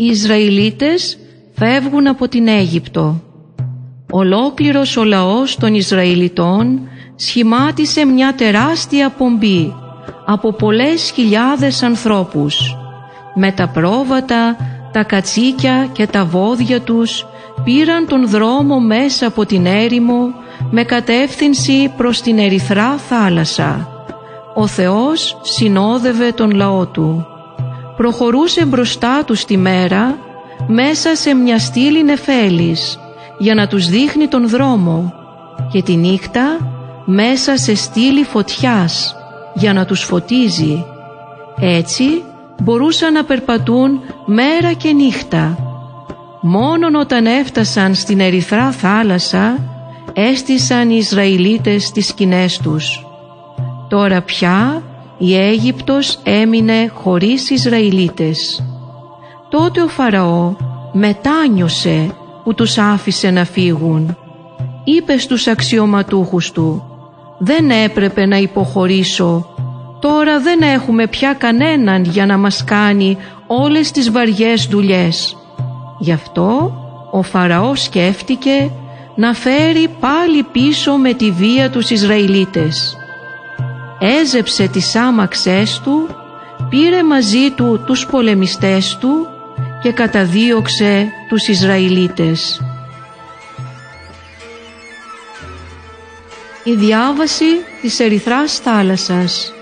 Οι Ισραηλίτες φεύγουν από την Αίγυπτο. Ολόκληρος ο λαός των Ισραηλιτών σχημάτισε μια τεράστια πομπή από πολλές χιλιάδες ανθρώπους. Με τα πρόβατα, τα κατσίκια και τα βόδια τους πήραν τον δρόμο μέσα από την έρημο με κατεύθυνση προς την ερυθρά θάλασσα. Ο Θεός συνόδευε τον λαό Του. Προχωρούσε μπροστά τους τη μέρα μέσα σε μια στήλη νεφέλης για να τους δείχνει τον δρόμο και τη νύχτα μέσα σε στήλη φωτιάς για να τους φωτίζει. Έτσι μπορούσαν να περπατούν μέρα και νύχτα. Μόνον όταν έφτασαν στην ερυθρά θάλασσα έστησαν οι Ισραηλίτες τις σκηνές τους. Τώρα πια η Αίγυπτος έμεινε χωρίς Ισραηλίτες. Τότε ο Φαραώ μετάνιωσε που τους άφησε να φύγουν. Είπε στους αξιωματούχους του «Δεν έπρεπε να υποχωρήσω. Τώρα δεν έχουμε πια κανέναν για να μας κάνει όλες τις βαριές δουλειές». Γι' αυτό ο Φαραώ σκέφτηκε να φέρει πάλι πίσω με τη βία τους Ισραηλίτες. Έζεψε τις άμαξές του, πήρε μαζί του τους πολεμιστές του και καταδίωξε τους Ισραηλίτες. Η διάβαση της Ερυθράς θάλασσας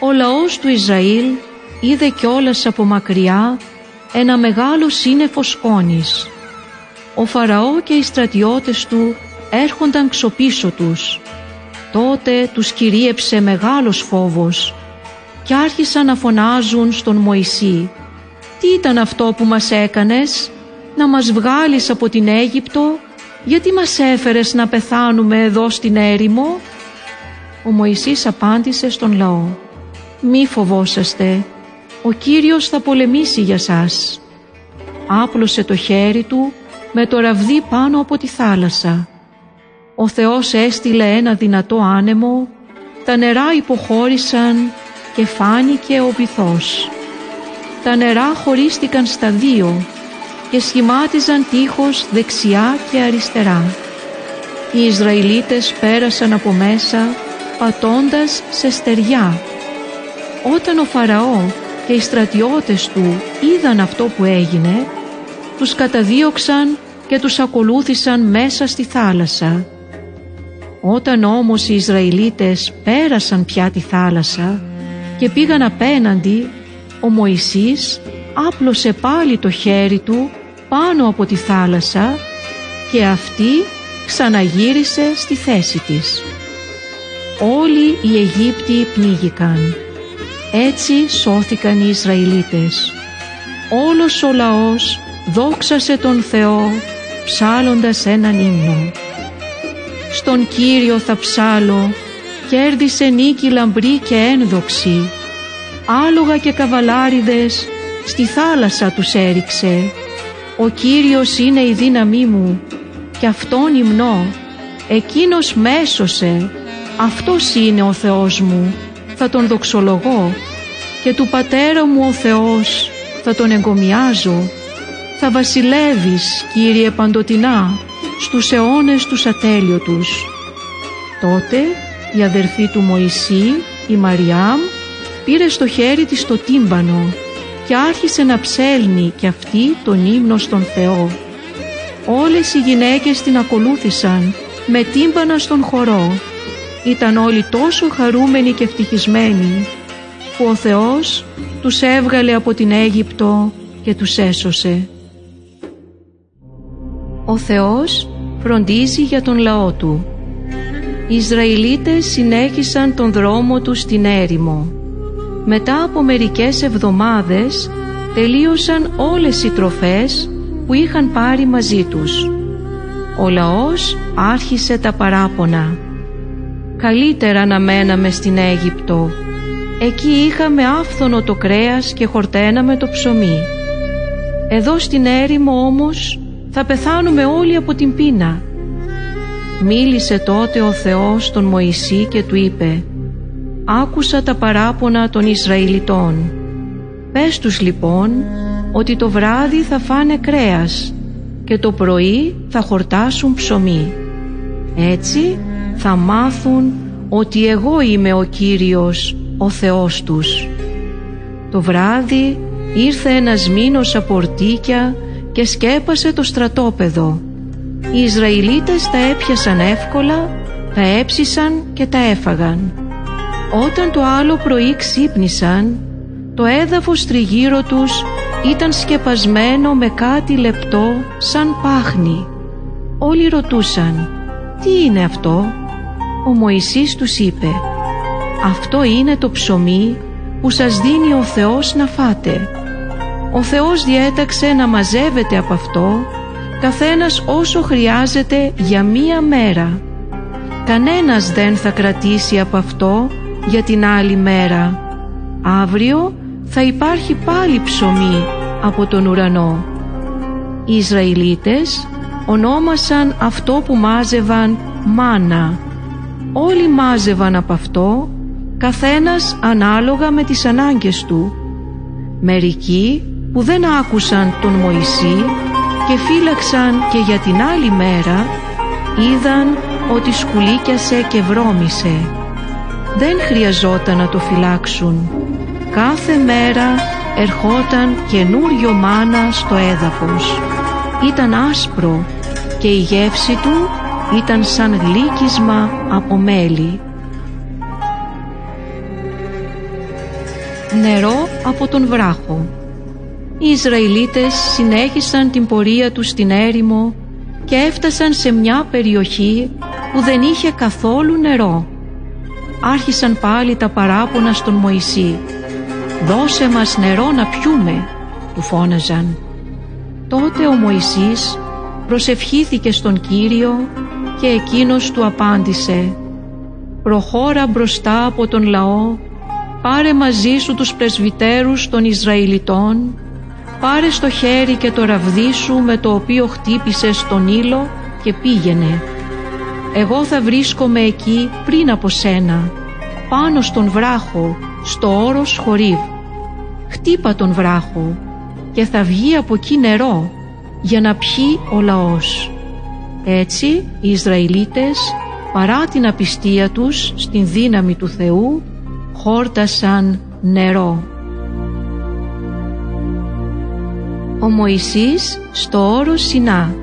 Ο λαός του Ισραήλ είδε κιόλας από μακριά ένα μεγάλο σύννεφος σκόνης. Ο Φαραώ και οι στρατιώτες του έρχονταν ξοπίσω τους. Τότε τους κυρίεψε μεγάλος φόβος και άρχισαν να φωνάζουν στον Μωυσή «Τι ήταν αυτό που μας έκανες, να μας βγάλεις από την Αίγυπτο, γιατί μας έφερες να πεθάνουμε εδώ στην έρημο» Ο Μωυσής απάντησε στον λαό «Μη φοβόσαστε, ο Κύριος θα πολεμήσει για σας». Άπλωσε το χέρι του με το ραβδί πάνω από τη θάλασσα. Ο Θεός έστειλε ένα δυνατό άνεμο, τα νερά υποχώρησαν και φάνηκε ο βυθός. Τα νερά χωρίστηκαν στα δύο και σχημάτιζαν τείχος δεξιά και αριστερά. Οι Ισραηλίτες πέρασαν από μέσα πατώντας σε στεριά. Όταν ο Φαραώ και οι στρατιώτες του είδαν αυτό που έγινε, τους καταδίωξαν και τους ακολούθησαν μέσα στη θάλασσα. Όταν όμως οι Ισραηλίτες πέρασαν πια τη θάλασσα και πήγαν απέναντι, ο Μωυσής άπλωσε πάλι το χέρι του πάνω από τη θάλασσα και αυτή ξαναγύρισε στη θέση της. Όλοι οι Αιγύπτιοι πνίγηκαν. Έτσι σώθηκαν οι Ισραηλίτες. Όλος ο λαός δόξασε τον Θεό ψάλλοντας έναν ύμνο. Στον Κύριο θα ψάλω, κέρδισε νίκη λαμπρή και ένδοξη. Άλογα και καβαλάριδες στη θάλασσα τους έριξε. Ο Κύριος είναι η δύναμή μου και Αυτόν υμνώ. Εκείνος μέσωσε, Αυτός είναι ο Θεός μου, θα Τον δοξολογώ και του Πατέρα μου ο Θεός θα Τον εγκομιάζω θα βασιλεύεις, Κύριε Παντοτινά, στους αιώνες τους ατέλειωτους. Τότε η αδερφή του Μωυσή, η Μαριάμ, πήρε στο χέρι της το τύμπανο και άρχισε να ψέλνει κι αυτή τον ύμνο στον Θεό. Όλες οι γυναίκες την ακολούθησαν με τύμπανα στον χορό. Ήταν όλοι τόσο χαρούμενοι και ευτυχισμένοι που ο Θεός τους έβγαλε από την Αίγυπτο και τους έσωσε. Ο Θεός φροντίζει για τον λαό Του. Οι Ισραηλίτες συνέχισαν τον δρόμο τους στην έρημο. Μετά από μερικές εβδομάδες τελείωσαν όλες οι τροφές που είχαν πάρει μαζί τους. Ο λαός άρχισε τα παράπονα. Καλύτερα να μέναμε στην Αίγυπτο. Εκεί είχαμε άφθονο το κρέας και χορταίναμε το ψωμί. Εδώ στην έρημο όμως θα πεθάνουμε όλοι από την πείνα. Μίλησε τότε ο Θεός στον Μωυσή και του είπε «Άκουσα τα παράπονα των Ισραηλιτών. Πες τους λοιπόν ότι το βράδυ θα φάνε κρέας και το πρωί θα χορτάσουν ψωμί. Έτσι θα μάθουν ότι εγώ είμαι ο Κύριος, ο Θεός τους. Το βράδυ ήρθε ένας μήνος από ορτίκια και σκέπασε το στρατόπεδο. Οι Ισραηλίτες τα έπιασαν εύκολα, τα έψησαν και τα έφαγαν. Όταν το άλλο πρωί ξύπνησαν, το έδαφος τριγύρω τους ήταν σκεπασμένο με κάτι λεπτό σαν πάχνη. Όλοι ρωτούσαν «Τι είναι αυτό» Ο Μωυσής τους είπε «Αυτό είναι το ψωμί που σας δίνει ο Θεός να φάτε. Ο Θεός διέταξε να μαζεύετε από αυτό καθένας όσο χρειάζεται για μία μέρα. Κανένας δεν θα κρατήσει από αυτό για την άλλη μέρα. Αύριο θα υπάρχει πάλι ψωμί από τον ουρανό. Οι Ισραηλίτες ονόμασαν αυτό που μάζευαν μάνα. Όλοι μάζευαν από αυτό, καθένας ανάλογα με τις ανάγκες του. Μερικοί που δεν άκουσαν τον Μωυσή και φύλαξαν και για την άλλη μέρα, είδαν ότι σκουλίκιασε και βρώμησε. Δεν χρειαζόταν να το φυλάξουν. Κάθε μέρα ερχόταν καινούριο μάνα στο έδαφος. Ήταν άσπρο και η γεύση του ήταν σαν γλύκισμα από μέλι. Νερό από τον βράχο Οι Ισραηλίτες συνέχισαν την πορεία τους στην έρημο και έφτασαν σε μια περιοχή που δεν είχε καθόλου νερό. Άρχισαν πάλι τα παράπονα στον Μωυσή «Δώσε μας νερό να πιούμε», του φώναζαν. Τότε ο Μωυσής προσευχήθηκε στον Κύριο και εκείνος του απάντησε «Προχώρα μπροστά από τον λαό, πάρε μαζί σου τους πρεσβυτέρους των Ισραηλιτών, πάρε στο χέρι και το ραβδί σου με το οποίο χτύπησες τον ήλο και πήγαινε. Εγώ θα βρίσκομαι εκεί πριν από σένα, πάνω στον βράχο στο όρος Χορίβ. Χτύπα τον βράχο και θα βγει από εκεί νερό για να πιει ο λαός. Έτσι οι Ισραηλίτες παρά την απιστία τους στην δύναμη του Θεού χόρτασαν νερό. Ο Μωυσής στο όρο Σινά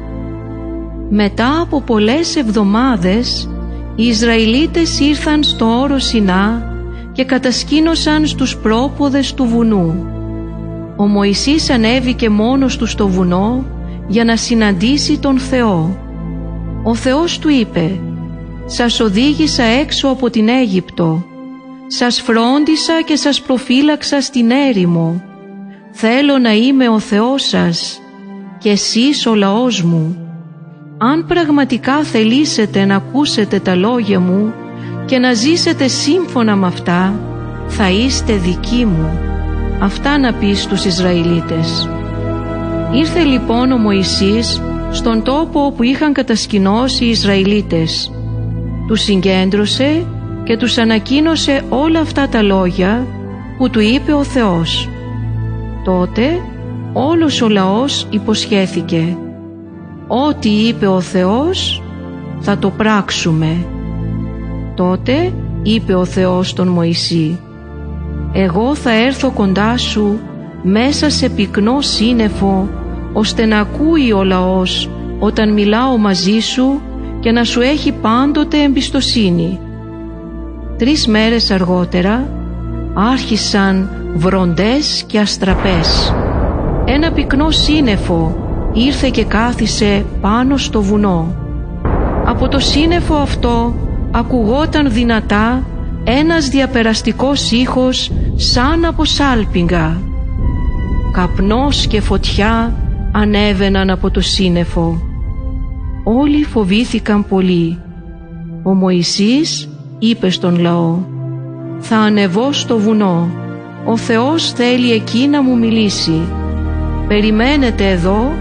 Μετά από πολλές εβδομάδες οι Ισραηλίτες ήρθαν στο όρο Σινά και κατασκήνωσαν στους πρόποδες του βουνού. Ο Μωυσής ανέβηκε μόνος του στο βουνό για να συναντήσει τον Θεό. Ο Θεός του είπε «Σας οδήγησα έξω από την Αίγυπτο, σας φρόντισα και σας προφύλαξα στην έρημο. Θέλω να είμαι ο Θεός σας και εσείς ο λαός μου. Αν πραγματικά θελήσετε να ακούσετε τα λόγια μου και να ζήσετε σύμφωνα με αυτά, θα είστε δικοί μου. Αυτά να πει στους Ισραηλίτες. Ήρθε λοιπόν ο Μωυσής στον τόπο όπου είχαν κατασκηνώσει οι Ισραηλίτες. Τους συγκέντρωσε και τους ανακοίνωσε όλα αυτά τα λόγια που του είπε ο Θεός. Τότε όλος ο λαός υποσχέθηκε «Ό,τι είπε ο Θεός θα το πράξουμε». Τότε είπε ο Θεός τον Μωυσή «Εγώ θα έρθω κοντά σου μέσα σε πυκνό σύννεφο ώστε να ακούει ο λαός όταν μιλάω μαζί σου και να σου έχει πάντοτε εμπιστοσύνη». Τρεις μέρες αργότερα άρχισαν βροντές και αστραπές. Ένα πυκνό σύννεφο ήρθε και κάθισε πάνω στο βουνό. Από το σύννεφο αυτό ακουγόταν δυνατά ένας διαπεραστικός ήχος σαν από σάλπιγγα. Καπνός και φωτιά ανέβαιναν από το σύννεφο. Όλοι φοβήθηκαν πολύ. Ο Μωυσής είπε στον λαό «Θα ανεβώ στο βουνό. Ο Θεός θέλει εκεί να μου μιλήσει. Περιμένετε εδώ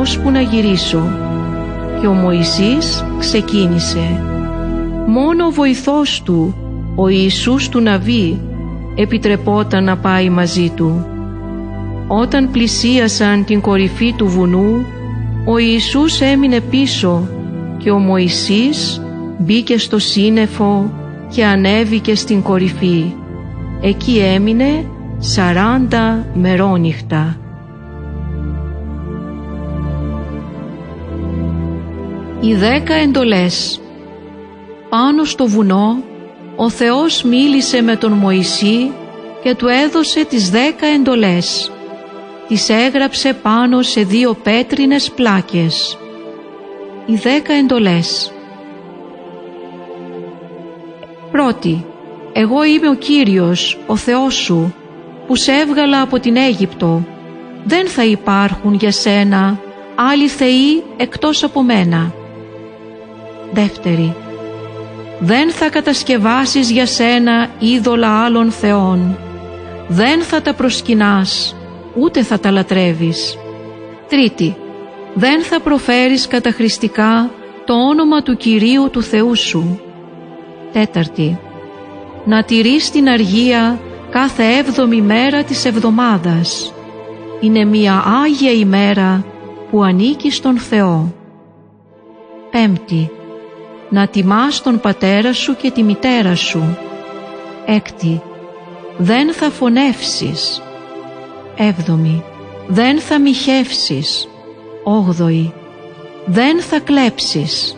ώσπου να γυρίσω». Και ο Μωυσής ξεκίνησε μόνο ο βοηθός του, ο Ιησούς του Ναβί, επιτρεπόταν να πάει μαζί του. Όταν πλησίασαν την κορυφή του βουνού, ο Ιησούς έμεινε πίσω και ο Μωυσής μπήκε στο σύννεφο και ανέβηκε στην κορυφή. Εκεί έμεινε σαράντα μερόνυχτα. Οι δέκα εντολές Πάνω στο βουνό ο Θεός μίλησε με τον Μωυσή και του έδωσε τις δέκα εντολές. Τις έγραψε πάνω σε δύο πέτρινες πλάκες. Οι δέκα εντολές Πρώτη, εγώ είμαι ο Κύριος, ο Θεός σου, που σε έβγαλα από την Αίγυπτο. Δεν θα υπάρχουν για σένα άλλοι θεοί εκτός από μένα. Δεύτερη, δεν θα κατασκευάσεις για σένα είδωλα άλλων θεών. Δεν θα τα προσκυνάς, ούτε θα τα λατρεύεις. Τρίτη, δεν θα προφέρεις καταχρηστικά το όνομα του Κυρίου του Θεού σου. Τέταρτη, να τηρείς την αργία κάθε έβδομη μέρα της εβδομάδας. Είναι μια Άγια ημέρα που ανήκει στον Θεό. Πέμπτη, να τιμάς τον πατέρα σου και τη μητέρα σου. Έκτη, δεν θα φωνεύσεις. Έβδομη, δεν θα μοιχεύσεις. Όγδοη, δεν θα κλέψεις.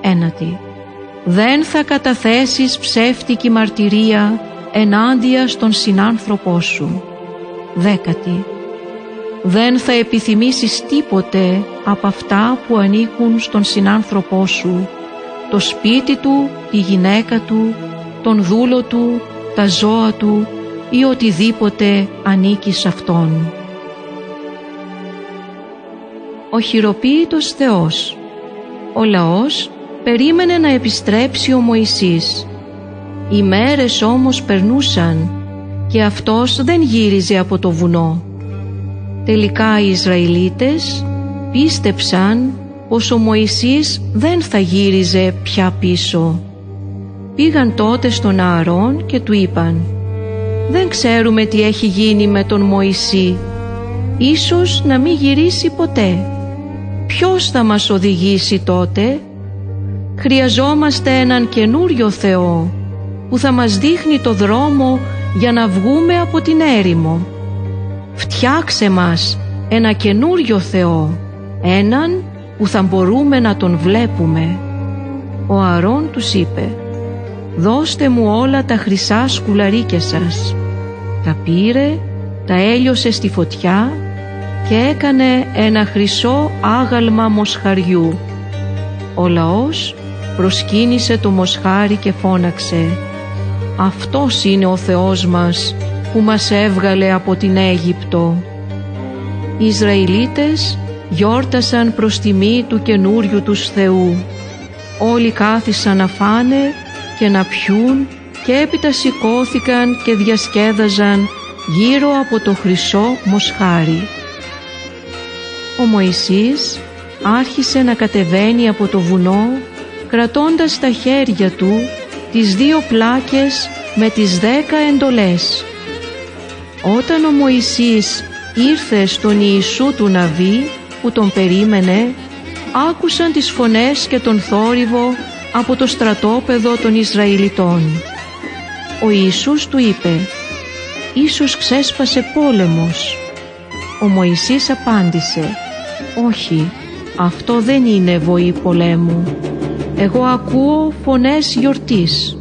Ένατη, δεν θα καταθέσεις ψεύτικη μαρτυρία ενάντια στον συνάνθρωπό σου. Δέκατη, δεν θα επιθυμήσεις τίποτε από αυτά που ανήκουν στον συνάνθρωπό σου, το σπίτι του, τη γυναίκα του, τον δούλο του, τα ζώα του ή οτιδήποτε ανήκει σε Αυτόν. Ο χειροποίητος Θεός Ο λαός περίμενε να επιστρέψει ο Μωυσής. Οι μέρες όμως περνούσαν και αυτός δεν γύριζε από το βουνό. Τελικά οι Ισραηλίτες πίστεψαν πως ο Μωυσής δεν θα γύριζε πια πίσω. Πήγαν τότε στον Ααρών και του είπαν «Δεν ξέρουμε τι έχει γίνει με τον Μωυσή. Ίσως να μην γυρίσει ποτέ. Ποιος θα μας οδηγήσει τότε» Χρειαζόμαστε έναν καινούριο Θεό που θα μας δείχνει το δρόμο για να βγούμε από την έρημο. Φτιάξε μας ένα καινούριο Θεό, έναν που θα μπορούμε να τον βλέπουμε. Ο Αρών τους είπε «Δώστε μου όλα τα χρυσά σκουλαρίκια σας». Τα πήρε, τα έλειωσε στη φωτιά και έκανε ένα χρυσό άγαλμα μοσχαριού. Ο λαός προσκύνησε το μοσχάρι και φώναξε «Αυτός είναι ο Θεός μας που μας έβγαλε από την Αίγυπτο». Οι Ισραηλίτες γιόρτασαν προς τιμή του καινούριου τους Θεού. Όλοι κάθισαν να φάνε και να πιούν και έπειτα σηκώθηκαν και διασκέδαζαν γύρω από το χρυσό μοσχάρι. Ο Μωυσής άρχισε να κατεβαίνει από το βουνό κρατώντας στα χέρια του τις δύο πλάκες με τις δέκα εντολές. Όταν ο Μωυσής ήρθε στον Ιησού του Ναβί που τον περίμενε, άκουσαν τις φωνές και τον θόρυβο από το στρατόπεδο των Ισραηλιτών. Ο Ιησούς του είπε «Ίσως ξέσπασε πόλεμος». Ο Μωυσής απάντησε «Όχι, αυτό δεν είναι βοή πολέμου εγώ ακούω φωνές γιορτής.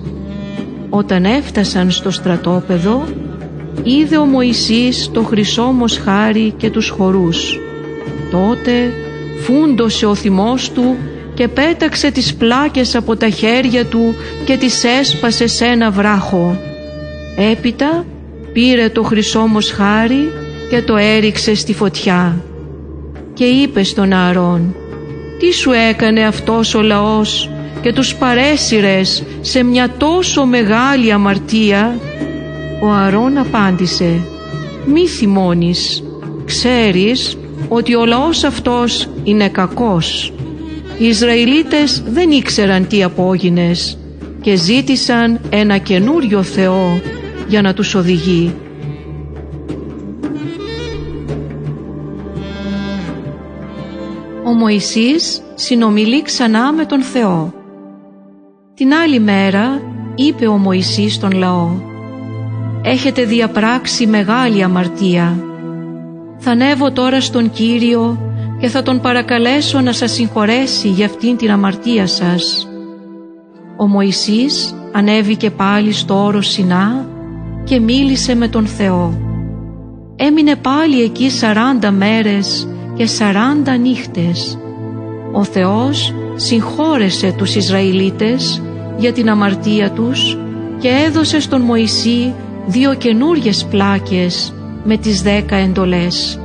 Όταν έφτασαν στο στρατόπεδο, είδε ο Μωυσής το χρυσό μοσχάρι και τους χορούς. Τότε φούντωσε ο θυμός του και πέταξε τις πλάκες από τα χέρια του και τις έσπασε σε ένα βράχο. Έπειτα πήρε το χρυσό μοσχάρι και το έριξε στη φωτιά και είπε στον Ααρών τι σου έκανε αυτός ο λαός και τους παρέσυρες σε μια τόσο μεγάλη αμαρτία; Ο Αρών απάντησε «Μη θυμώνεις, ξέρεις ότι ο λαός αυτός είναι κακός». Οι Ισραηλίτες δεν ήξεραν τι απόγινες και ζήτησαν ένα καινούριο Θεό για να τους οδηγεί. Μωυσής συνομιλεί ξανά με τον Θεό. Την άλλη μέρα είπε ο Μωυσής στον λαό «Έχετε διαπράξει μεγάλη αμαρτία. Θα ανέβω τώρα στον Κύριο και θα τον παρακαλέσω να σας συγχωρέσει για αυτήν την αμαρτία σας». Ο Μωυσής ανέβηκε πάλι στο όρος Σινά και μίλησε με τον Θεό. Έμεινε πάλι εκεί σαράντα μέρες και σαράντα νύχτες. Ο Θεός συγχώρεσε τους Ισραηλίτες για την αμαρτία τους και έδωσε στον Μωυσή δύο καινούριες πλάκες με τις δέκα εντολές.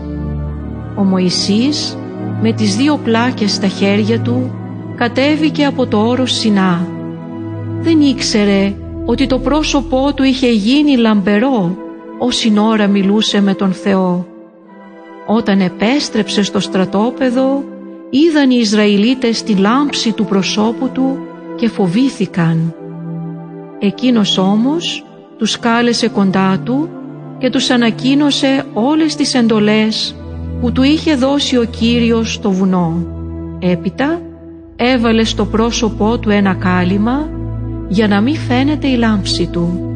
Ο Μωυσής με τις δύο πλάκες στα χέρια του κατέβηκε από το όρος Σινά. Δεν ήξερε ότι το πρόσωπό του είχε γίνει λαμπερό όση ώρα μιλούσε με τον Θεό. Όταν επέστρεψε στο στρατόπεδο είδαν οι Ισραηλίτες τη λάμψη του προσώπου του και φοβήθηκαν. Εκείνος όμως τους κάλεσε κοντά του και τους ανακοίνωσε όλες τις εντολές που του είχε δώσει ο Κύριος στο βουνό. Έπειτα έβαλε στο πρόσωπό του ένα κάλυμα για να μην φαίνεται η λάμψη του.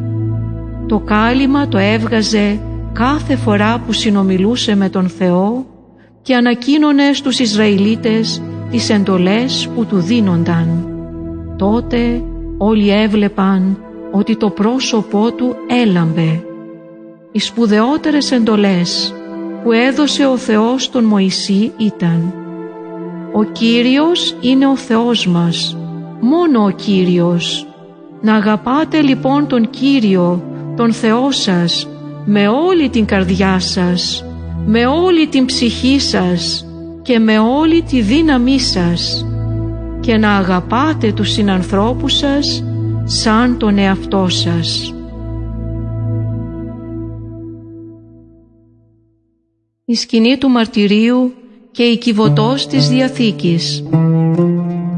Το κάλυμα το έβγαζε κάθε φορά που συνομιλούσε με τον Θεό και ανακοίνωνε στους Ισραηλίτες τις εντολές που του δίνονταν. Τότε όλοι έβλεπαν ότι το πρόσωπό του έλαμπε. Οι σπουδαιότερες εντολές που έδωσε ο Θεός στον Μωυσή ήταν «Ο Κύριος είναι ο Θεός μας, μόνο ο Κύριος. Να αγαπάτε λοιπόν τον Κύριο, τον Θεό σας, με όλη την καρδιά σας, με όλη την ψυχή σας και με όλη τη δύναμή σας και να αγαπάτε τους συνανθρώπους σας σαν τον εαυτό σας. Η σκηνή του μαρτυρίου και η κυβωτός της Διαθήκης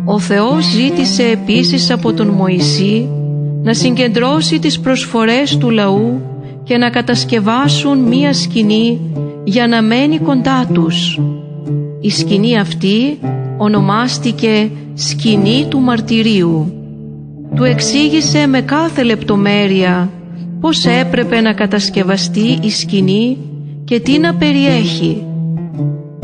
Ο Θεός ζήτησε επίσης από τον Μωυσή να συγκεντρώσει τις προσφορές του λαού και να κατασκευάσουν μία σκηνή για να μένει κοντά τους. Η σκηνή αυτή ονομάστηκε «Σκηνή του Μαρτυρίου». Του εξήγησε με κάθε λεπτομέρεια πώς έπρεπε να κατασκευαστεί η σκηνή και τι να περιέχει.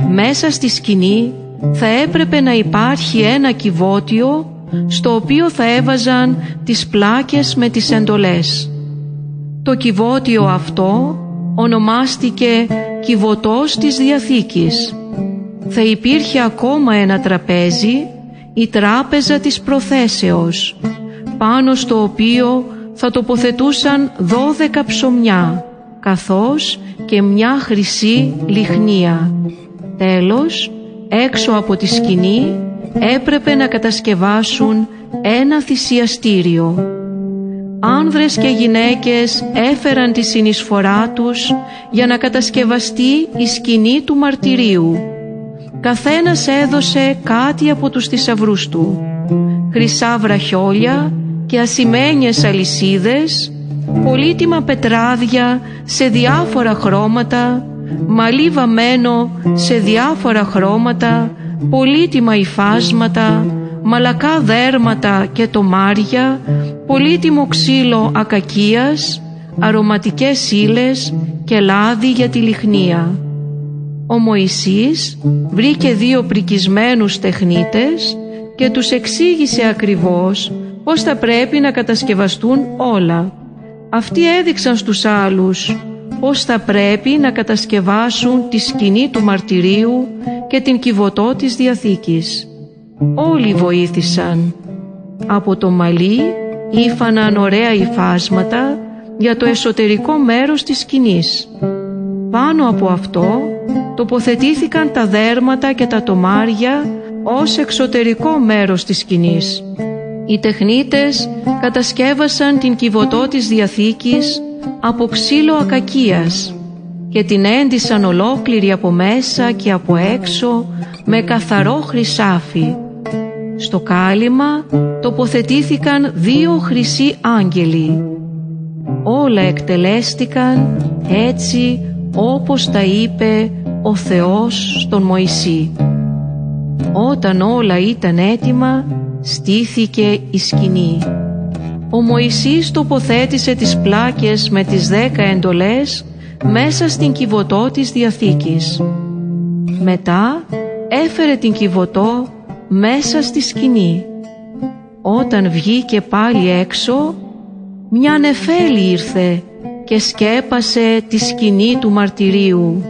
Μέσα στη σκηνή θα έπρεπε να υπάρχει ένα κυβότιο στο οποίο θα έβαζαν τις πλάκες με τις εντολές. Το κυβότιο αυτό ονομάστηκε «Κυβωτός της Διαθήκης». Θα υπήρχε ακόμα ένα τραπέζι, η τράπεζα της προθέσεως, πάνω στο οποίο θα τοποθετούσαν δώδεκα ψωμιά, καθώς και μια χρυσή λιχνία. Τέλος, έξω από τη σκηνή έπρεπε να κατασκευάσουν ένα θυσιαστήριο άνδρες και γυναίκες έφεραν τη συνεισφορά τους για να κατασκευαστεί η σκηνή του μαρτυρίου. Καθένας έδωσε κάτι από τους θησαυρούς του. Χρυσά βραχιόλια και ασημένιες αλυσίδες, πολύτιμα πετράδια σε διάφορα χρώματα, μαλλί βαμμένο σε διάφορα χρώματα, πολύτιμα υφάσματα, μαλακά δέρματα και τομάρια, πολύτιμο ξύλο ακακίας, αρωματικές ύλες και λάδι για τη λιχνία. Ο Μωυσής βρήκε δύο πρικισμένους τεχνίτες και τους εξήγησε ακριβώς πώς θα πρέπει να κατασκευαστούν όλα. Αυτοί έδειξαν στους άλλους πώς θα πρέπει να κατασκευάσουν τη σκηνή του μαρτυρίου και την κυβωτό της Διαθήκης. Όλοι βοήθησαν. Από το μαλλί ήφαναν ωραία υφάσματα για το εσωτερικό μέρος της σκηνής. Πάνω από αυτό τοποθετήθηκαν τα δέρματα και τα τομάρια ως εξωτερικό μέρος της σκηνής. Οι τεχνίτες κατασκεύασαν την κυβωτό της Διαθήκης από ξύλο ακακίας και την έντυσαν ολόκληρη από μέσα και από έξω με καθαρό χρυσάφι στο κάλυμα τοποθετήθηκαν δύο χρυσοί άγγελοι. Όλα εκτελέστηκαν έτσι όπως τα είπε ο Θεός στον Μωυσή. Όταν όλα ήταν έτοιμα, στήθηκε η σκηνή. Ο Μωυσής τοποθέτησε τις πλάκες με τις δέκα εντολές μέσα στην κυβωτό της Διαθήκης. Μετά έφερε την κυβωτό μέσα στη σκηνή. Όταν βγήκε πάλι έξω, μια νεφέλη ήρθε και σκέπασε τη σκηνή του μαρτυρίου.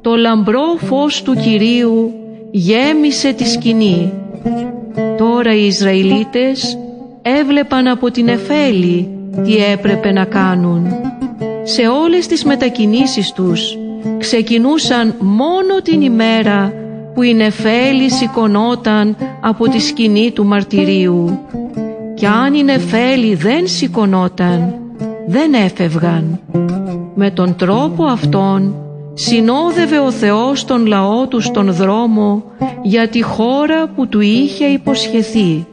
Το λαμπρό φως του Κυρίου γέμισε τη σκηνή. Τώρα οι Ισραηλίτες έβλεπαν από την Εφέλη τι έπρεπε να κάνουν. Σε όλες τις μετακινήσεις τους ξεκινούσαν μόνο την ημέρα που η Νεφέλη σηκωνόταν από τη σκηνή του μαρτυρίου. Κι αν η Νεφέλη δεν σηκωνόταν, δεν έφευγαν. Με τον τρόπο αυτόν συνόδευε ο Θεός τον λαό τους στον δρόμο για τη χώρα που του είχε υποσχεθεί.